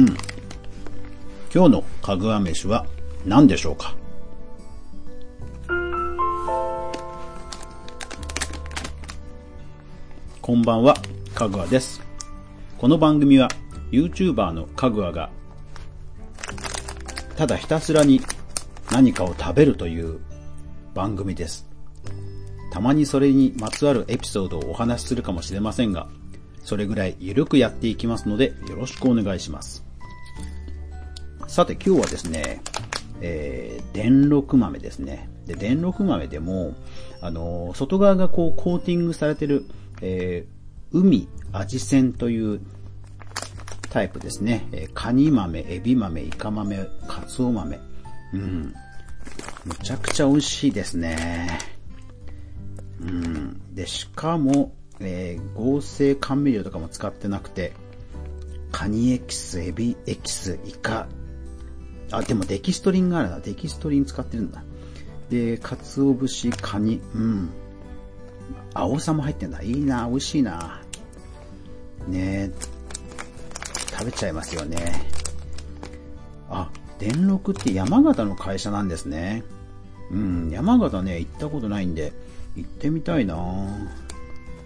うん。今日のかぐわ飯は何でしょうか？こんばんは、かぐわです。この番組は YouTuber のかぐわがただひたすらに何かを食べるという番組です。たまにそれにまつわるエピソードをお話しするかもしれませんが、それぐらいゆるくやっていきますのでよろしくお願いします。さて今日はですね、えー、電録豆ですね。で、電録豆でも、あのー外側がこうコーティングされてる、えー、海味線というタイプですね。えーカニ豆、エビ豆、イカ豆、カツオ豆。うん。むちゃくちゃ美味しいですね。うん。で、しかも、えー合成甘味料とかも使ってなくて、カニエキス、エビエキス、イカ。あ、でもデキストリンがあるな。デキストリン使ってるんだ。で、鰹節、カニ、うん。青さも入ってんだ。いいな、美味しいな。ね。食べちゃいますよね。あ、電録って山形の会社なんですね。うん、山形ね、行ったことないんで、行ってみたいな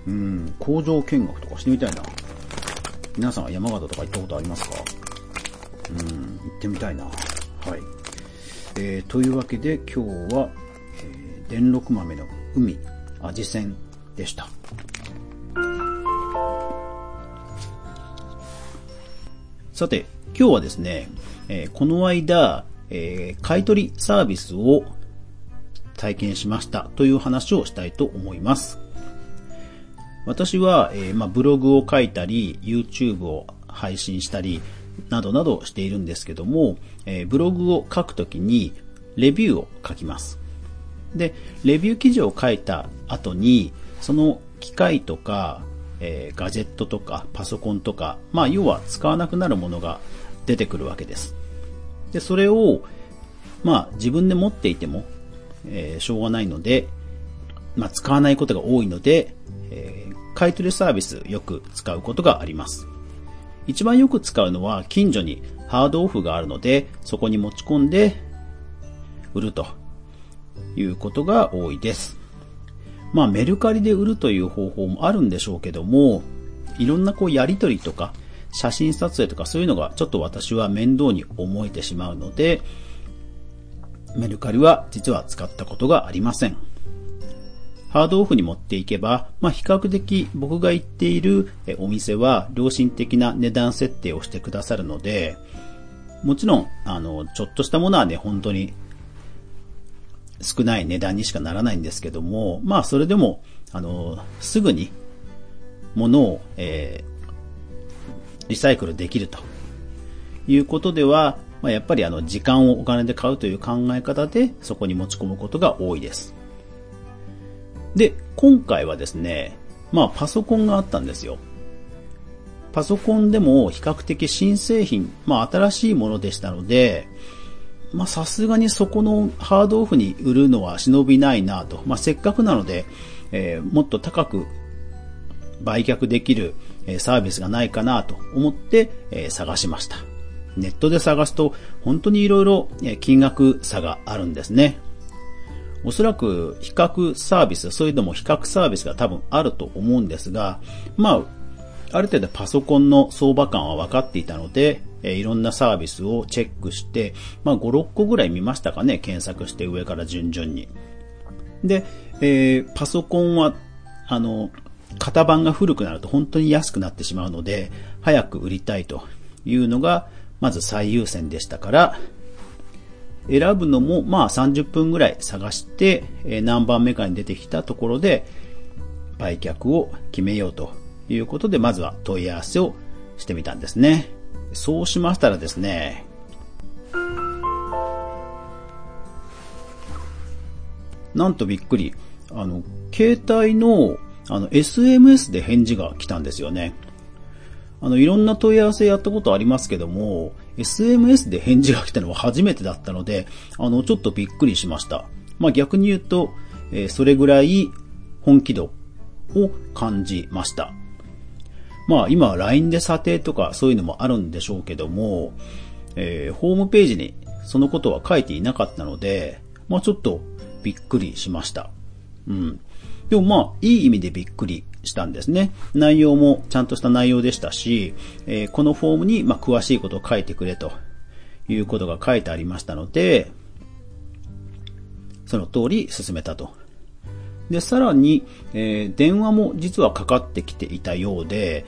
うん、工場見学とかしてみたいな。皆さんは山形とか行ったことありますか？うん、行ってみたいな。はい。えー、というわけで今日は、えー、電録豆の海、味仙でした。さて、今日はですね、えーこの間、えー買い取りサービスを体験しましたという話をしたいと思います。私は、えーまあ、ブログを書いたり、YouTube を配信したり、などなどしているんですけども、えーブログを書くときに、レビューを書きます。で、レビュー記事を書いた後に、その機械とか、えーガジェットとかパソコンとか、まあ要は使わなくなるものが出てくるわけです。で、それを、まあ自分で持っていても、えーしょうがないので、まあ使わないことが多いので、えー買い取りサービスよく使うことがあります。一番よく使うのは近所にハードオフがあるので、そこに持ち込んで売るということが多いです。まあメルカリで売るという方法もあるんでしょうけども、いろんなこうやりとりとか、写真撮影とかそういうのがちょっと私は面倒に思えてしまうので、メルカリは実は使ったことがありません。ハードオフに持っていけば、まあ、比較的僕が行っているお店は良心的な値段設定をしてくださるので、もちろん、あの、ちょっとしたものはね、本当に少ない値段にしかならないんですけども、まあそれでも、あの、すぐに物を、えーリサイクルできるということでは、まあ、やっぱりあの時間をお金で買うという考え方でそこに持ち込むことが多いです。で、今回はですね、まあパソコンがあったんですよ。パソコンでも比較的新製品、まあ新しいものでしたので、まあさすがにそこのハードオフに売るのは忍びないなと。まあせっかくなので、えーもっと高く売却できるサービスがないかなと思ってえー探しました。ネットで探すと本当に色々金額差があるんですね。おそらく比較サービス、そういうのも比較サービスが多分あると思うんですが、まあ、ある程度パソコンの相場感は分かっていたので、えいろんなサービスをチェックして、まあ5、6個ぐらい見ましたかね、検索して上から順々に。で、えーパソコンは、あの、型番が古くなると本当に安くなってしまうので、早く売りたいというのが、まず最優先でしたから、選ぶのもまあ30分ぐらい探して、え何番目かに出てきたところで、売却を決めようということで、まずは問い合わせをしてみたんですね。そうしましたらですね、なんとびっくり、あの、携帯の、あの、SMS で返事が来たんですよね。あの、いろんな問い合わせやったことありますけども、SMS で返事が来たのは初めてだったので、あの、ちょっとびっくりしました。まあ、逆に言うと、えそれぐらい本気度を感じました。まあ今 LINE で査定とかそういうのもあるんでしょうけども、えー、ホームページにそのことは書いていなかったので、まあちょっとびっくりしました。うん。でもまあ、いい意味でびっくりしたんですね。内容もちゃんとした内容でしたし、えー、このフォームにまあ詳しいことを書いてくれということが書いてありましたので、その通り進めたと。で、さらに、えー、電話も実はかかってきていたようで、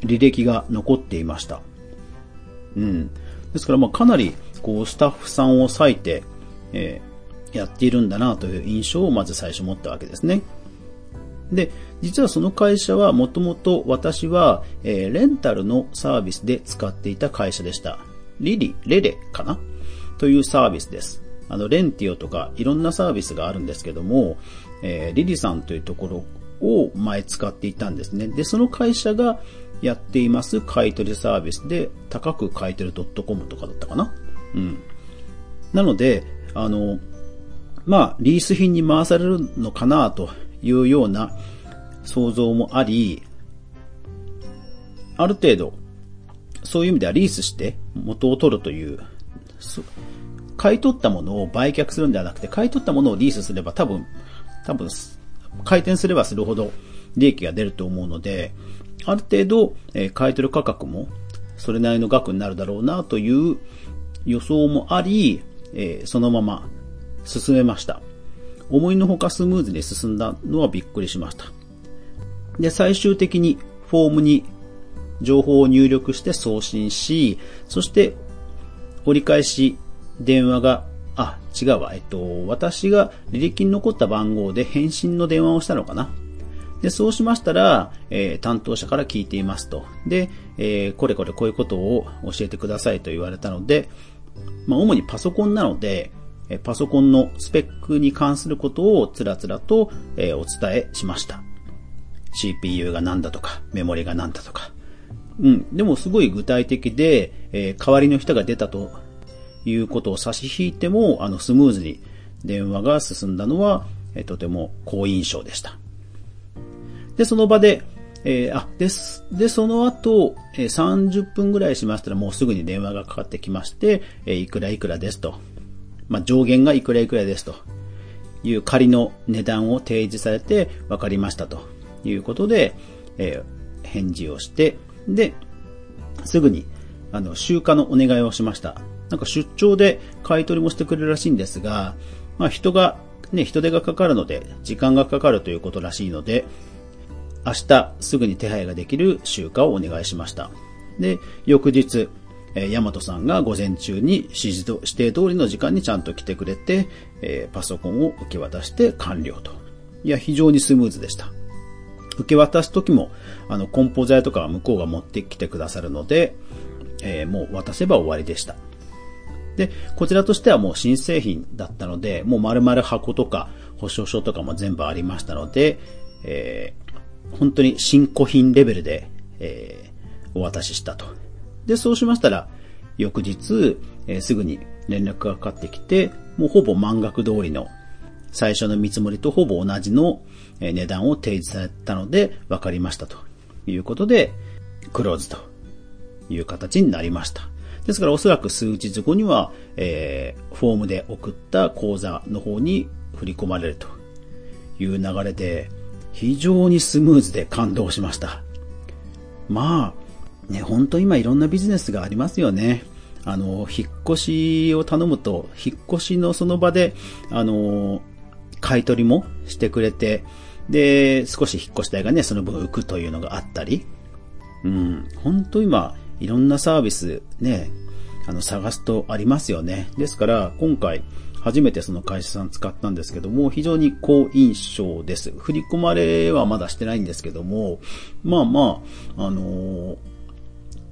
履歴が残っていました。うん。ですから、まあ、かなり、こう、スタッフさんを割いて、えー、やっているんだなという印象をまず最初持ったわけですね。で、実はその会社はもともと私は、えー、レンタルのサービスで使っていた会社でした。リリ、レレかな？というサービスです。あの、レンティオとかいろんなサービスがあるんですけども、えー、リリさんというところを前使っていたんですね。で、その会社がやっています買取サービスで、高く買取 .com とかだったかな？うん。なので、あの、まあ、リース品に回されるのかなというような想像もあり、ある程度、そういう意味ではリースして元を取るという、買い取ったものを売却するんではなくて、買い取ったものをリースすれば多分、多分、回転すればするほど利益が出ると思うので、ある程度、えー、買い取る価格もそれなりの額になるだろうなという予想もあり、えー、そのまま進めました。思いのほかスムーズに進んだのはびっくりしました。で、最終的にフォームに情報を入力して送信し、そして折り返し電話が、あ、違うわ。えっと、私が履歴に残った番号で返信の電話をしたのかな。で、そうしましたら、えー、担当者から聞いていますと。で、えー、これこれこういうことを教えてくださいと言われたので、まあ、主にパソコンなので、えパソコンのスペックに関することをつらつらと、え、お伝えしました。CPU が何だとか、メモリが何だとか。うん。でもすごい具体的で、え、代わりの人が出たということを差し引いても、あの、スムーズに電話が進んだのは、え、とても好印象でした。で、その場で、えー、あ、です。で、その後、えー、30分ぐらいしましたらもうすぐに電話がかかってきまして、えー、いくらいくらですと。まあ、上限がいくらいくらですという仮の値段を提示されて分かりましたということで、えー、返事をして、で、すぐに、あの、集荷のお願いをしました。なんか出張で買い取りもしてくれるらしいんですが、まあ人が、ね、人手がかかるので、時間がかかるということらしいので、明日すぐに手配ができる集荷をお願いしました。で、翌日、えヤマトさんが午前中に指示と指定通りの時間にちゃんと来てくれて、えー、パソコンを受け渡して完了と。いや、非常にスムーズでした。受け渡す時も、あの、梱包材とかは向こうが持ってきてくださるので、えー、もう渡せば終わりでした。で、こちらとしてはもう新製品だったので、もう丸々箱とか保証書とかも全部ありましたので、えー、本当に新古品レベルで、えー、お渡ししたと。で、そうしましたら、翌日、えー、すぐに連絡がかかってきて、もうほぼ満額通りの、最初の見積もりとほぼ同じの値段を提示されたので、分かりましたということで、クローズという形になりました。ですからおそらく数日後には、えー、フォームで送った口座の方に振り込まれるという流れで、非常にスムーズで感動しました。まあ、ね、ほんと今いろんなビジネスがありますよね。あの、引っ越しを頼むと、引っ越しのその場で、あの、買い取りもしてくれて、で、少し引っ越し代がね、その分浮くというのがあったり、うん、本当今、いろんなサービスね、あの、探すとありますよね。ですから、今回、初めてその会社さん使ったんですけども、非常に好印象です。振り込まれはまだしてないんですけども、まあまあ、あのー、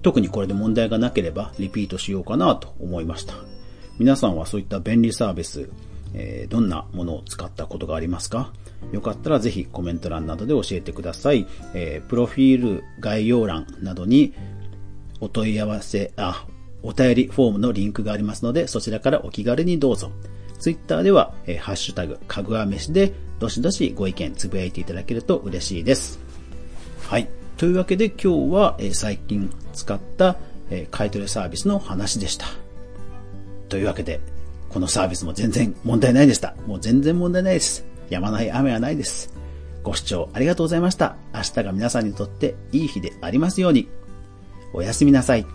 特にこれで問題がなければリピートしようかなと思いました。皆さんはそういった便利サービス、えー、どんなものを使ったことがありますか？よかったらぜひコメント欄などで教えてください。えー、プロフィール概要欄などにお問い合わせ、あ、お便りフォームのリンクがありますので、そちらからお気軽にどうぞ。ツイッターでは、えー、ハッシュタグ、かぐわ飯で、どしどしご意見つぶやいていただけると嬉しいです。はい。というわけで今日は、最近使った、え買取サービスの話でした。というわけで、このサービスも全然問題ないでした。もう全然問題ないです。やまない雨はないです。ご視聴ありがとうございました。明日が皆さんにとっていい日でありますように。おやすみなさい。